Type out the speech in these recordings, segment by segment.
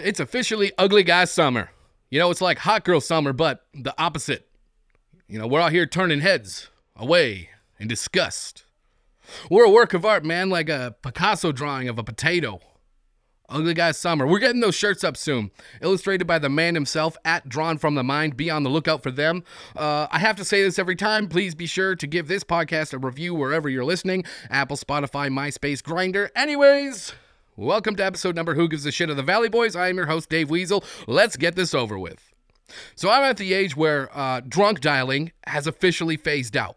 It's officially ugly guy summer. You know, it's like hot girl summer, but the opposite. You know, we're out here turning heads away in disgust. We're a work of art, man, like a Picasso drawing of a potato. Ugly Guy Summer. We're getting those shirts up soon. Illustrated by the man himself at Drawn from the Mind. Be on the lookout for them. Uh, I have to say this every time. Please be sure to give this podcast a review wherever you're listening Apple, Spotify, MySpace, Grindr. Anyways, welcome to episode number Who Gives a Shit of the Valley Boys. I am your host, Dave Weasel. Let's get this over with. So I'm at the age where uh, drunk dialing has officially phased out.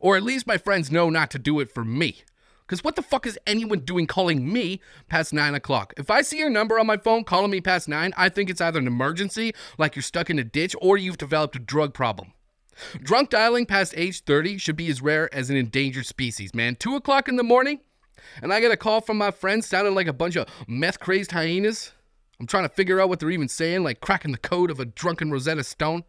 Or at least my friends know not to do it for me. Because what the fuck is anyone doing calling me past 9 o'clock? If I see your number on my phone calling me past 9, I think it's either an emergency, like you're stuck in a ditch, or you've developed a drug problem. Drunk dialing past age 30 should be as rare as an endangered species, man. 2 o'clock in the morning, and I get a call from my friends sounding like a bunch of meth crazed hyenas. I'm trying to figure out what they're even saying, like cracking the code of a drunken Rosetta Stone.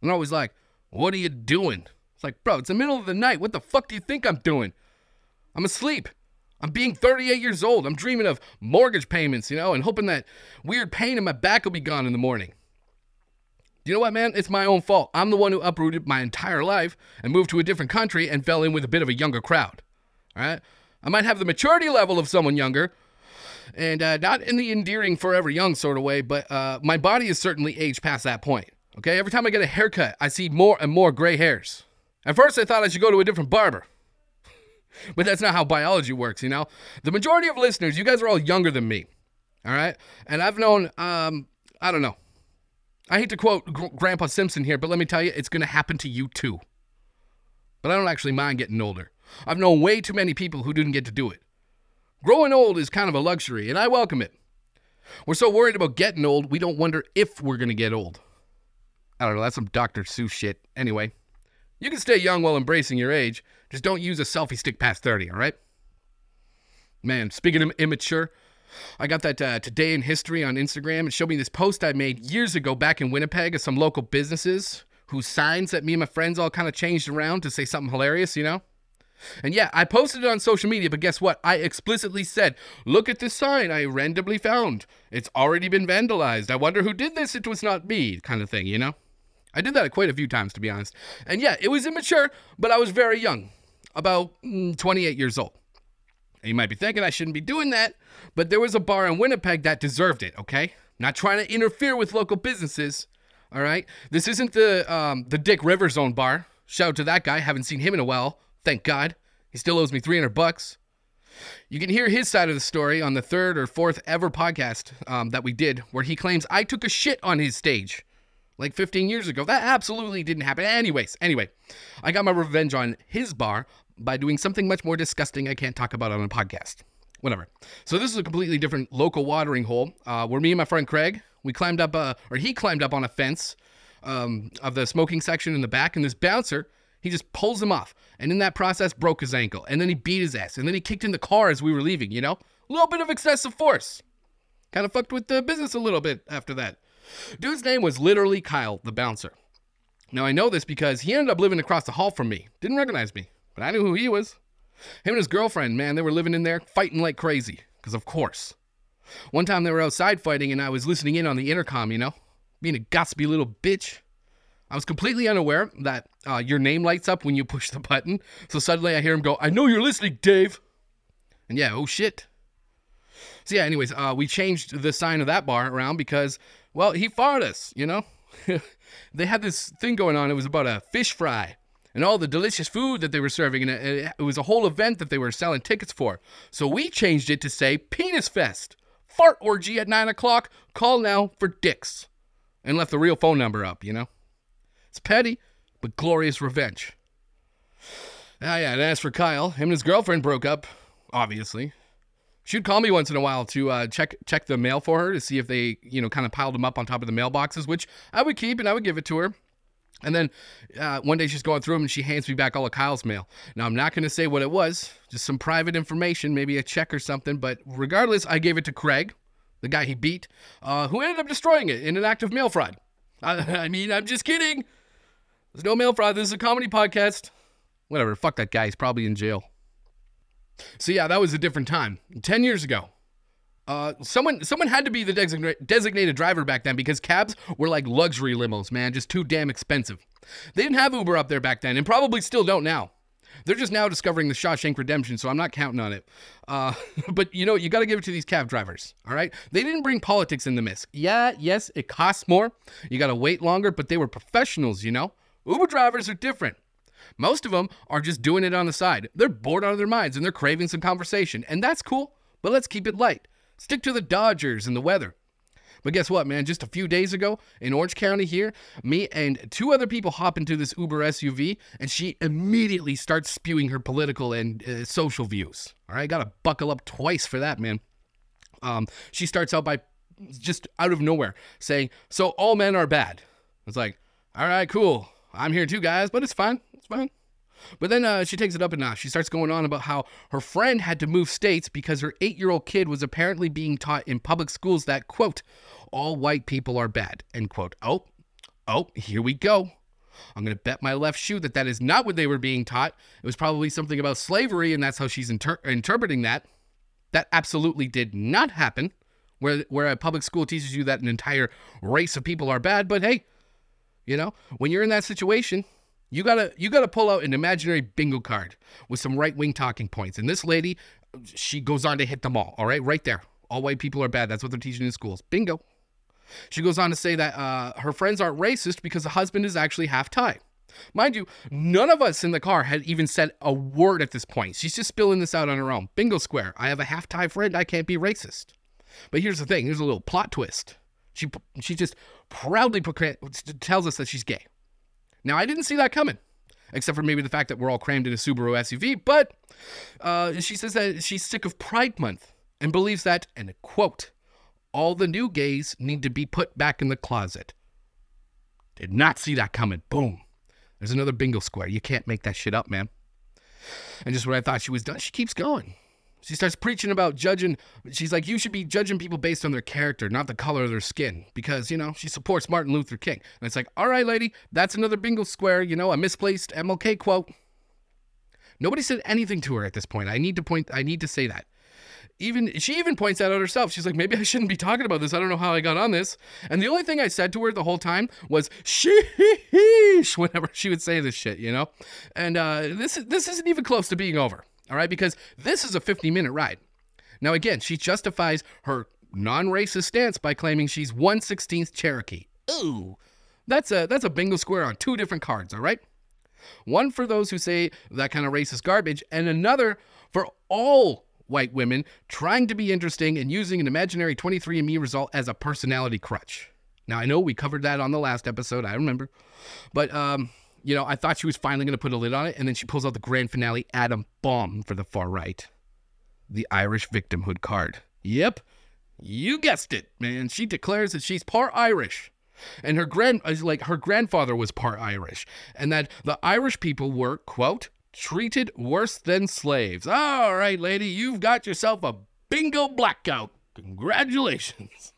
And they're always like, What are you doing? It's like, bro, it's the middle of the night. What the fuck do you think I'm doing? I'm asleep. I'm being 38 years old. I'm dreaming of mortgage payments, you know, and hoping that weird pain in my back will be gone in the morning. You know what, man? It's my own fault. I'm the one who uprooted my entire life and moved to a different country and fell in with a bit of a younger crowd. All right? I might have the maturity level of someone younger, and uh, not in the endearing forever young sort of way, but uh, my body is certainly aged past that point. Okay? Every time I get a haircut, I see more and more gray hairs. At first, I thought I should go to a different barber. But that's not how biology works, you know? The majority of listeners, you guys are all younger than me. All right? And I've known, um, I don't know. I hate to quote Gr- Grandpa Simpson here, but let me tell you, it's going to happen to you too. But I don't actually mind getting older. I've known way too many people who didn't get to do it. Growing old is kind of a luxury, and I welcome it. We're so worried about getting old, we don't wonder if we're going to get old. I don't know, that's some Dr. Seuss shit. Anyway, you can stay young while embracing your age. Just don't use a selfie stick past 30, all right? Man, speaking of immature, I got that uh, today in history on Instagram. It showed me this post I made years ago back in Winnipeg of some local businesses whose signs that me and my friends all kind of changed around to say something hilarious, you know? And yeah, I posted it on social media, but guess what? I explicitly said, look at this sign I randomly found. It's already been vandalized. I wonder who did this. It was not me, kind of thing, you know? I did that quite a few times, to be honest. And yeah, it was immature, but I was very young, about mm, 28 years old. And you might be thinking I shouldn't be doing that, but there was a bar in Winnipeg that deserved it, okay? Not trying to interfere with local businesses, all right? This isn't the, um, the Dick Rivers own bar. Shout out to that guy. Haven't seen him in a while. Thank God. He still owes me 300 bucks. You can hear his side of the story on the third or fourth ever podcast um, that we did, where he claims I took a shit on his stage like 15 years ago. That absolutely didn't happen. Anyways, anyway, I got my revenge on his bar by doing something much more disgusting I can't talk about on a podcast. Whatever. So this is a completely different local watering hole uh, where me and my friend Craig, we climbed up, uh, or he climbed up on a fence um, of the smoking section in the back, and this bouncer, he just pulls him off. And in that process, broke his ankle. And then he beat his ass. And then he kicked in the car as we were leaving, you know? A little bit of excessive force. Kind of fucked with the business a little bit after that. Dude's name was literally Kyle, the bouncer. Now I know this because he ended up living across the hall from me. Didn't recognize me, but I knew who he was. Him and his girlfriend, man, they were living in there fighting like crazy. Because of course. One time they were outside fighting and I was listening in on the intercom, you know? Being a gossipy little bitch. I was completely unaware that uh, your name lights up when you push the button. So suddenly I hear him go, I know you're listening, Dave. And yeah, oh shit. So yeah, anyways, uh, we changed the sign of that bar around because well, he fired us, you know? they had this thing going on. It was about a fish fry and all the delicious food that they were serving. And it, it was a whole event that they were selling tickets for. So we changed it to say Penis Fest. Fart orgy at 9 o'clock. Call now for dicks. And left the real phone number up, you know? It's petty, but glorious revenge. Ah, yeah, and as for Kyle, him and his girlfriend broke up, obviously. She'd call me once in a while to uh, check check the mail for her to see if they, you know, kind of piled them up on top of the mailboxes, which I would keep and I would give it to her. And then uh, one day she's going through them and she hands me back all of Kyle's mail. Now I'm not going to say what it was, just some private information, maybe a check or something. But regardless, I gave it to Craig, the guy he beat, uh, who ended up destroying it in an act of mail fraud. I, I mean, I'm just kidding. There's no mail fraud. This is a comedy podcast. Whatever. Fuck that guy. He's probably in jail. So yeah, that was a different time. 10 years ago. Uh, someone someone had to be the designa- designated driver back then because cabs were like luxury limos, man, just too damn expensive. They didn't have Uber up there back then, and probably still don't now. They're just now discovering the Shawshank Redemption, so I'm not counting on it. Uh, but you know, you got to give it to these cab drivers. All right, they didn't bring politics in the mix. Yeah, yes, it costs more. You got to wait longer, but they were professionals. You know, Uber drivers are different. Most of them are just doing it on the side. They're bored out of their minds and they're craving some conversation, and that's cool. But let's keep it light. Stick to the Dodgers and the weather. But guess what, man? Just a few days ago in Orange County here, me and two other people hop into this Uber SUV, and she immediately starts spewing her political and uh, social views. All right, gotta buckle up twice for that, man. Um, she starts out by just out of nowhere saying, "So all men are bad." It's like, all right, cool. I'm here too, guys, but it's fine. It's fine. But then uh, she takes it up a notch. She starts going on about how her friend had to move states because her eight year old kid was apparently being taught in public schools that, quote, all white people are bad, end quote. Oh, oh, here we go. I'm going to bet my left shoe that that is not what they were being taught. It was probably something about slavery, and that's how she's inter- interpreting that. That absolutely did not happen, where, where a public school teaches you that an entire race of people are bad. But hey, you know, when you're in that situation, you gotta you gotta pull out an imaginary bingo card with some right wing talking points. And this lady, she goes on to hit them all. All right, right there. All white people are bad. That's what they're teaching in schools. Bingo. She goes on to say that uh, her friends aren't racist because the husband is actually half Thai. Mind you, none of us in the car had even said a word at this point. She's just spilling this out on her own. Bingo square. I have a half Thai friend. I can't be racist. But here's the thing. Here's a little plot twist. She she just proudly tells us that she's gay. Now, I didn't see that coming, except for maybe the fact that we're all crammed in a Subaru SUV, but uh, she says that she's sick of Pride Month and believes that, and quote, all the new gays need to be put back in the closet. Did not see that coming. Boom. There's another bingo square. You can't make that shit up, man. And just when I thought she was done, she keeps going. She starts preaching about judging. She's like, you should be judging people based on their character, not the color of their skin, because, you know, she supports Martin Luther King. And it's like, all right, lady, that's another bingo square, you know, a misplaced MLK quote. Nobody said anything to her at this point. I need to point, I need to say that. Even she even points that out herself. She's like, maybe I shouldn't be talking about this. I don't know how I got on this. And the only thing I said to her the whole time was sheesh whenever she would say this shit, you know. And uh, this this isn't even close to being over all right? Because this is a 50 minute ride. Now, again, she justifies her non racist stance by claiming she's 116th Cherokee. Ooh, that's a, that's a bingo square on two different cards, all right? One for those who say that kind of racist garbage, and another for all white women trying to be interesting and using an imaginary 23andMe result as a personality crutch. Now, I know we covered that on the last episode, I remember. But um, you know, I thought she was finally going to put a lid on it, and then she pulls out the grand finale atom bomb for the far right. The Irish victimhood card. Yep, you guessed it, man. She declares that she's part Irish. And her grand uh, like her grandfather was part Irish, and that the Irish people were, quote, treated worse than slaves. All right, lady, you've got yourself a bingo blackout. Congratulations.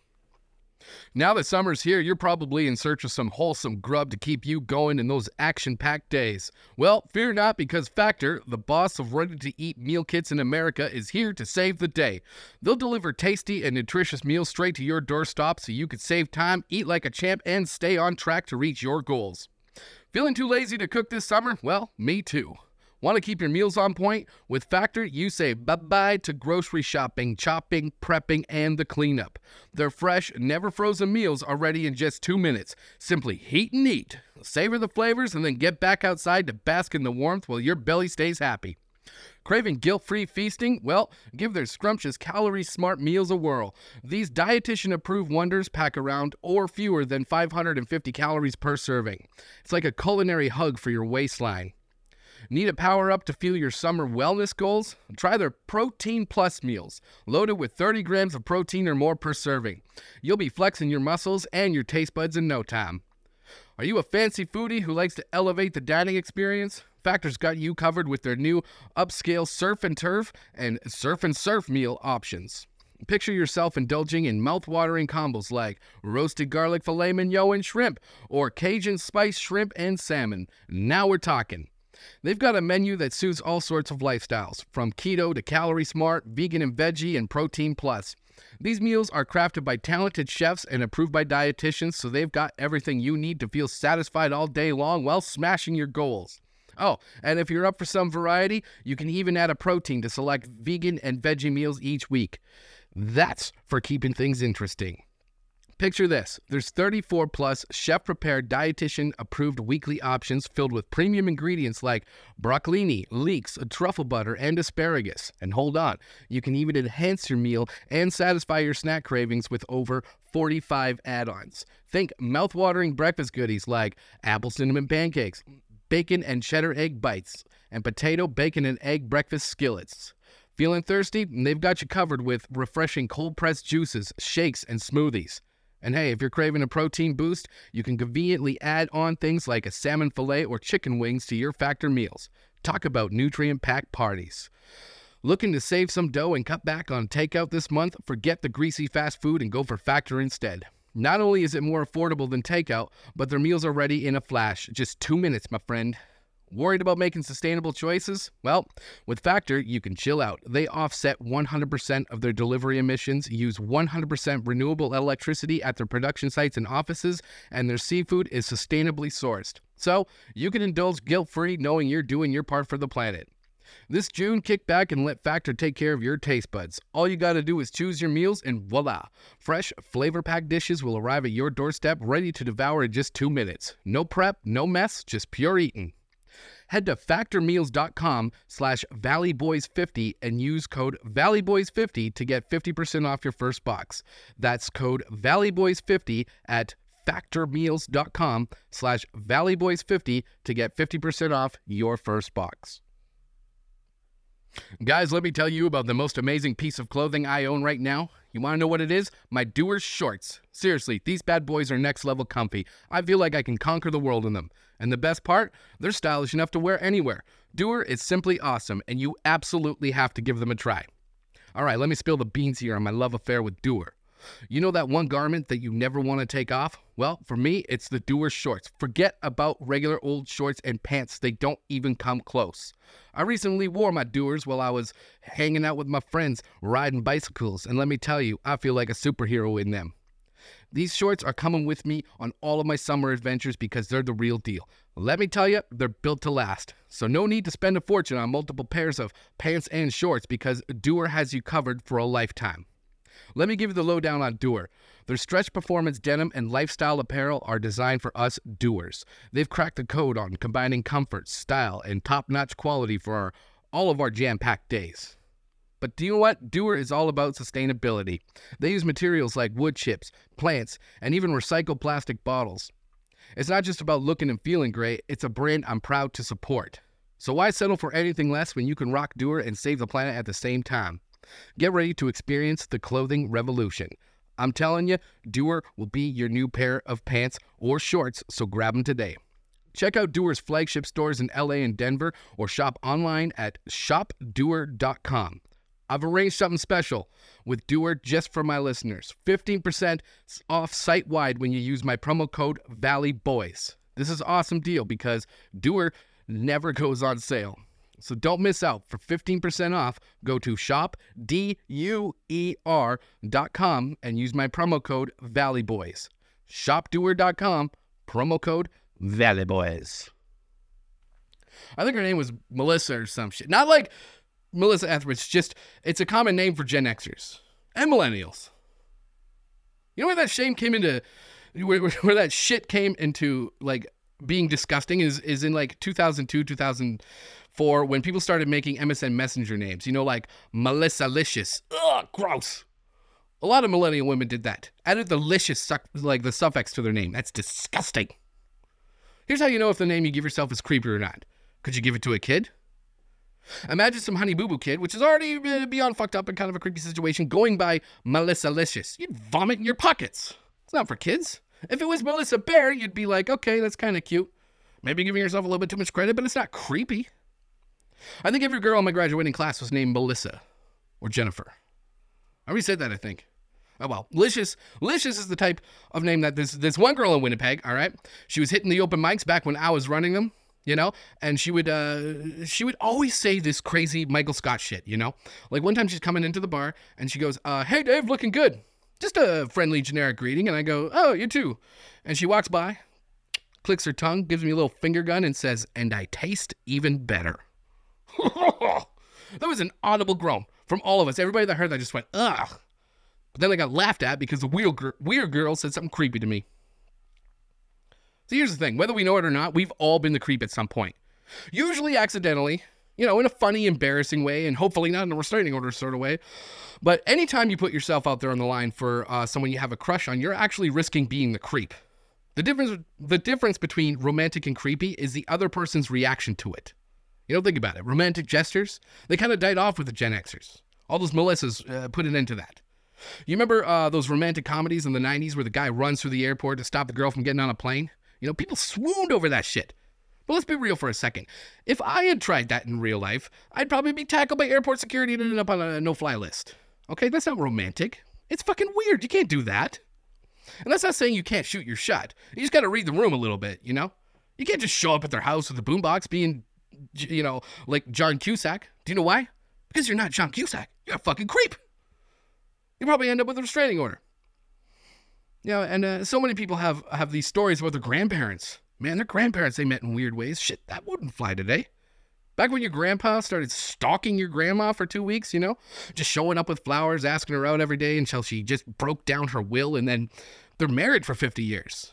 Now that summer's here, you're probably in search of some wholesome grub to keep you going in those action packed days. Well, fear not, because Factor, the boss of ready to eat meal kits in America, is here to save the day. They'll deliver tasty and nutritious meals straight to your doorstep so you can save time, eat like a champ, and stay on track to reach your goals. Feeling too lazy to cook this summer? Well, me too. Want to keep your meals on point? With Factor, you say bye bye to grocery shopping, chopping, prepping, and the cleanup. Their fresh, never frozen meals are ready in just two minutes. Simply heat and eat. Savor the flavors and then get back outside to bask in the warmth while your belly stays happy. Craving guilt free feasting? Well, give their scrumptious calorie smart meals a whirl. These dietitian approved wonders pack around or fewer than 550 calories per serving. It's like a culinary hug for your waistline. Need a power up to fuel your summer wellness goals? Try their Protein Plus meals, loaded with 30 grams of protein or more per serving. You'll be flexing your muscles and your taste buds in no time. Are you a fancy foodie who likes to elevate the dining experience? Factor's got you covered with their new upscale surf and turf and surf and surf meal options. Picture yourself indulging in mouth-watering combos like roasted garlic filet mignon and shrimp or Cajun spice shrimp and salmon. Now we're talking. They've got a menu that suits all sorts of lifestyles, from keto to calorie smart, vegan and veggie, and protein plus. These meals are crafted by talented chefs and approved by dietitians, so they've got everything you need to feel satisfied all day long while smashing your goals. Oh, and if you're up for some variety, you can even add a protein to select vegan and veggie meals each week. That's for keeping things interesting. Picture this there's 34 plus chef prepared, dietitian approved weekly options filled with premium ingredients like broccolini, leeks, truffle butter, and asparagus. And hold on, you can even enhance your meal and satisfy your snack cravings with over 45 add ons. Think mouth-watering breakfast goodies like apple cinnamon pancakes, bacon and cheddar egg bites, and potato, bacon, and egg breakfast skillets. Feeling thirsty? They've got you covered with refreshing cold pressed juices, shakes, and smoothies. And hey, if you're craving a protein boost, you can conveniently add on things like a salmon fillet or chicken wings to your factor meals. Talk about nutrient packed parties. Looking to save some dough and cut back on takeout this month? Forget the greasy fast food and go for Factor instead. Not only is it more affordable than takeout, but their meals are ready in a flash. Just two minutes, my friend. Worried about making sustainable choices? Well, with Factor, you can chill out. They offset 100% of their delivery emissions, use 100% renewable electricity at their production sites and offices, and their seafood is sustainably sourced. So, you can indulge guilt free knowing you're doing your part for the planet. This June, kick back and let Factor take care of your taste buds. All you gotta do is choose your meals, and voila! Fresh, flavor packed dishes will arrive at your doorstep ready to devour in just two minutes. No prep, no mess, just pure eating head to factormeals.com slash valleyboys50 and use code valleyboys50 to get 50% off your first box. That's code valleyboys50 at factormeals.com slash valleyboys50 to get 50% off your first box. Guys, let me tell you about the most amazing piece of clothing I own right now. You want to know what it is? My Doers shorts. Seriously, these bad boys are next level comfy. I feel like I can conquer the world in them. And the best part, they're stylish enough to wear anywhere. Doer is simply awesome, and you absolutely have to give them a try. All right, let me spill the beans here on my love affair with Doer. You know that one garment that you never want to take off? Well, for me, it's the Doer shorts. Forget about regular old shorts and pants, they don't even come close. I recently wore my Doers while I was hanging out with my friends, riding bicycles, and let me tell you, I feel like a superhero in them. These shorts are coming with me on all of my summer adventures because they're the real deal. Let me tell you, they're built to last. So, no need to spend a fortune on multiple pairs of pants and shorts because Doer has you covered for a lifetime. Let me give you the lowdown on Doer. Their stretch performance denim and lifestyle apparel are designed for us doers. They've cracked the code on combining comfort, style, and top notch quality for our, all of our jam packed days. But do you know what? Doer is all about sustainability. They use materials like wood chips, plants, and even recycled plastic bottles. It's not just about looking and feeling great, it's a brand I'm proud to support. So why settle for anything less when you can rock Doer and save the planet at the same time? Get ready to experience the clothing revolution. I'm telling you, Doer will be your new pair of pants or shorts, so grab them today. Check out Doer's flagship stores in LA and Denver or shop online at shopdoer.com. I've arranged something special with Doer just for my listeners 15% off site wide when you use my promo code ValleyBoys. This is awesome deal because Doer never goes on sale. So don't miss out. For 15% off, go to shopdoer.com and use my promo code Valley ValleyBoys. Shopdoer.com, promo code ValleyBoys. I think her name was Melissa or some shit. Not like Melissa Etheridge, just it's a common name for Gen Xers and millennials. You know where that shame came into where, where that shit came into like being disgusting is is in like 2002 2004 when people started making MSN Messenger names. You know, like Melissa Licious. Ugh, gross. A lot of millennial women did that. Added the licious, like the suffix to their name. That's disgusting. Here's how you know if the name you give yourself is creepy or not. Could you give it to a kid? Imagine some Honey Boo Boo kid, which is already uh, beyond fucked up and kind of a creepy situation, going by Melissa Licious. You'd vomit in your pockets. It's not for kids. If it was Melissa Bear, you'd be like, okay, that's kind of cute. Maybe giving yourself a little bit too much credit, but it's not creepy. I think every girl in my graduating class was named Melissa or Jennifer. I already said that, I think. Oh well, Licious. Licious is the type of name that this this one girl in Winnipeg, all right? She was hitting the open mics back when I was running them. You know? And she would uh she would always say this crazy michael scott shit you know? Like one time she's coming into the bar and she goes uh hey dave looking good. Just a friendly generic greeting. And i go oh you too. And she walks by clicks her tongue gives me a little finger gun and says and i taste even better. That was an audible groan from all of us. Everybody that heard that just went ugh. But then i got laughed at because the weird, weird girl said something creepy to me so here's the thing whether we know it or not, we've all been the creep at some point. Usually accidentally, you know, in a funny, embarrassing way, and hopefully not in a restraining order sort of way. But anytime you put yourself out there on the line for uh, someone you have a crush on, you're actually risking being the creep. The difference, the difference between romantic and creepy is the other person's reaction to it. You know, think about it. Romantic gestures, they kind of died off with the Gen Xers. All those Melissas uh, put an end to that. You remember uh, those romantic comedies in the 90s where the guy runs through the airport to stop the girl from getting on a plane? You know, people swooned over that shit. But let's be real for a second. If I had tried that in real life, I'd probably be tackled by airport security and ended up on a no fly list. Okay, that's not romantic. It's fucking weird. You can't do that. And that's not saying you can't shoot your shot. You just gotta read the room a little bit, you know? You can't just show up at their house with a boombox being, you know, like John Cusack. Do you know why? Because you're not John Cusack. You're a fucking creep. You probably end up with a restraining order. Know, and uh, so many people have have these stories about their grandparents. Man, their grandparents they met in weird ways. Shit, that wouldn't fly today. Back when your grandpa started stalking your grandma for two weeks, you know, just showing up with flowers, asking her out every day until she just broke down her will, and then they're married for 50 years.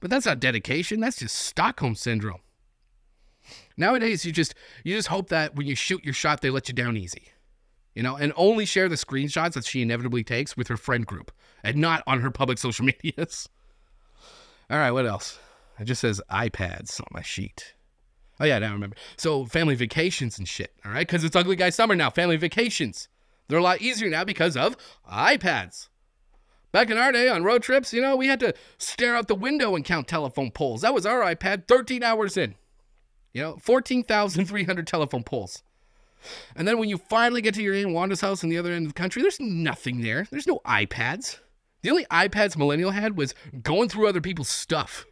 But that's not dedication, that's just Stockholm syndrome. Nowadays, you just you just hope that when you shoot your shot, they let you down easy you know, and only share the screenshots that she inevitably takes with her friend group and not on her public social medias. All right, what else? It just says iPads on my sheet. Oh, yeah, now I remember. So, family vacations and shit, all right? Because it's ugly guy summer now. Family vacations. They're a lot easier now because of iPads. Back in our day on road trips, you know, we had to stare out the window and count telephone poles. That was our iPad 13 hours in. You know, 14,300 telephone poles. And then when you finally get to your Aunt Wanda's house in the other end of the country, there's nothing there. There's no iPads. The only iPads Millennial had was going through other people's stuff.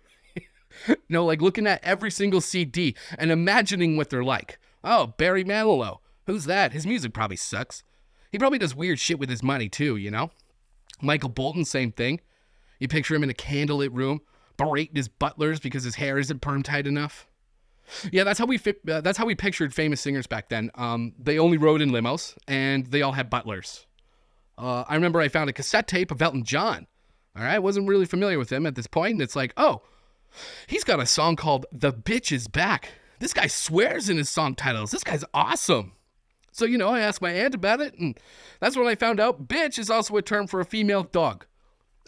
know, like looking at every single CD and imagining what they're like. Oh, Barry Manilow. Who's that? His music probably sucks. He probably does weird shit with his money too, you know? Michael Bolton, same thing. You picture him in a candlelit room, berating his butlers because his hair isn't perm tight enough. Yeah, that's how we fi- uh, that's how we pictured famous singers back then. Um, they only rode in limos, and they all had butlers. Uh, I remember I found a cassette tape of Elton John. All right, wasn't really familiar with him at this point, and it's like, oh, he's got a song called "The Bitch Is Back." This guy swears in his song titles. This guy's awesome. So you know, I asked my aunt about it, and that's when I found out "bitch" is also a term for a female dog.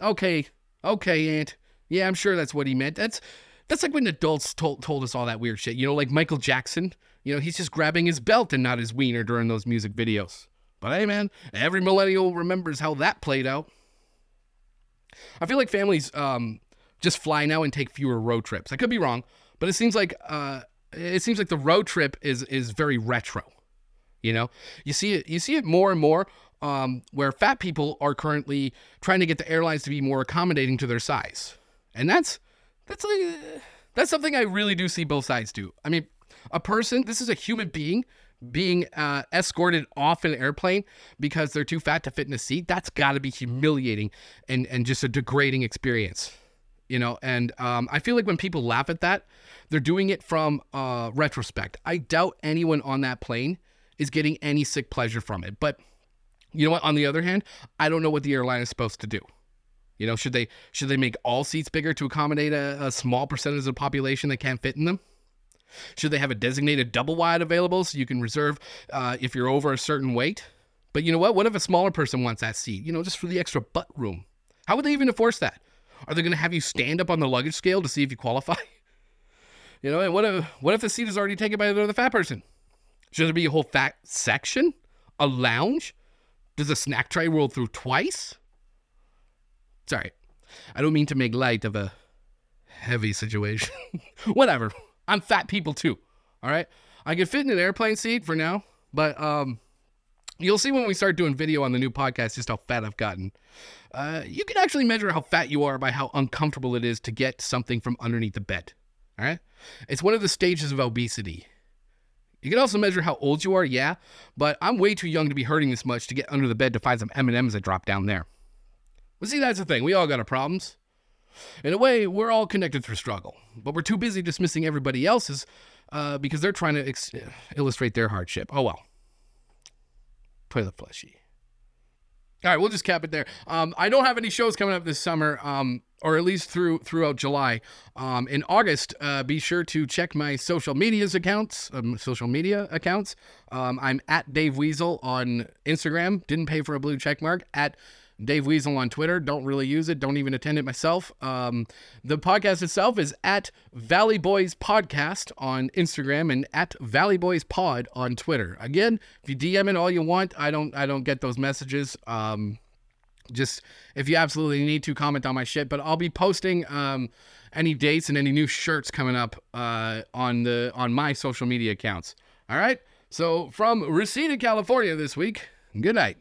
Okay, okay, aunt. Yeah, I'm sure that's what he meant. That's that's like when adults told told us all that weird shit. You know, like Michael Jackson. You know, he's just grabbing his belt and not his wiener during those music videos. But hey, man, every millennial remembers how that played out. I feel like families um, just fly now and take fewer road trips. I could be wrong, but it seems like uh, it seems like the road trip is is very retro. You know, you see it you see it more and more um, where fat people are currently trying to get the airlines to be more accommodating to their size, and that's that's like that's something I really do see both sides do. I mean, a person, this is a human being being uh, escorted off an airplane because they're too fat to fit in a seat. That's got to be humiliating and and just a degrading experience, you know. And um, I feel like when people laugh at that, they're doing it from uh, retrospect. I doubt anyone on that plane is getting any sick pleasure from it. But you know what? On the other hand, I don't know what the airline is supposed to do. You know, should they should they make all seats bigger to accommodate a, a small percentage of the population that can't fit in them? Should they have a designated double wide available so you can reserve uh, if you're over a certain weight? But you know what? What if a smaller person wants that seat? You know, just for the extra butt room. How would they even enforce that? Are they going to have you stand up on the luggage scale to see if you qualify? you know, and what if what if the seat is already taken by another fat person? Should there be a whole fat section? A lounge? Does a snack tray roll through twice? Sorry. I don't mean to make light of a heavy situation. Whatever. I'm fat people too. All right. I can fit in an airplane seat for now, but um, you'll see when we start doing video on the new podcast just how fat I've gotten. Uh, you can actually measure how fat you are by how uncomfortable it is to get something from underneath the bed. All right. It's one of the stages of obesity. You can also measure how old you are, yeah, but I'm way too young to be hurting this much to get under the bed to find some M&Ms that drop down there. But see, that's the thing. We all got our problems. In a way, we're all connected through struggle, but we're too busy dismissing everybody else's uh, because they're trying to ex- illustrate their hardship. Oh well. Toilet fleshy. All right, we'll just cap it there. Um, I don't have any shows coming up this summer, um, or at least through throughout July. Um, in August, uh, be sure to check my social medias accounts, um, social media accounts. Um, I'm at Dave Weasel on Instagram. Didn't pay for a blue check mark. At Dave Weasel on Twitter. Don't really use it. Don't even attend it myself. Um, the podcast itself is at Valley Boys Podcast on Instagram and at Valley Boys Pod on Twitter. Again, if you DM it all you want, I don't I don't get those messages. Um, just if you absolutely need to comment on my shit, but I'll be posting um, any dates and any new shirts coming up uh, on the on my social media accounts. All right. So from Reseda, California, this week. Good night.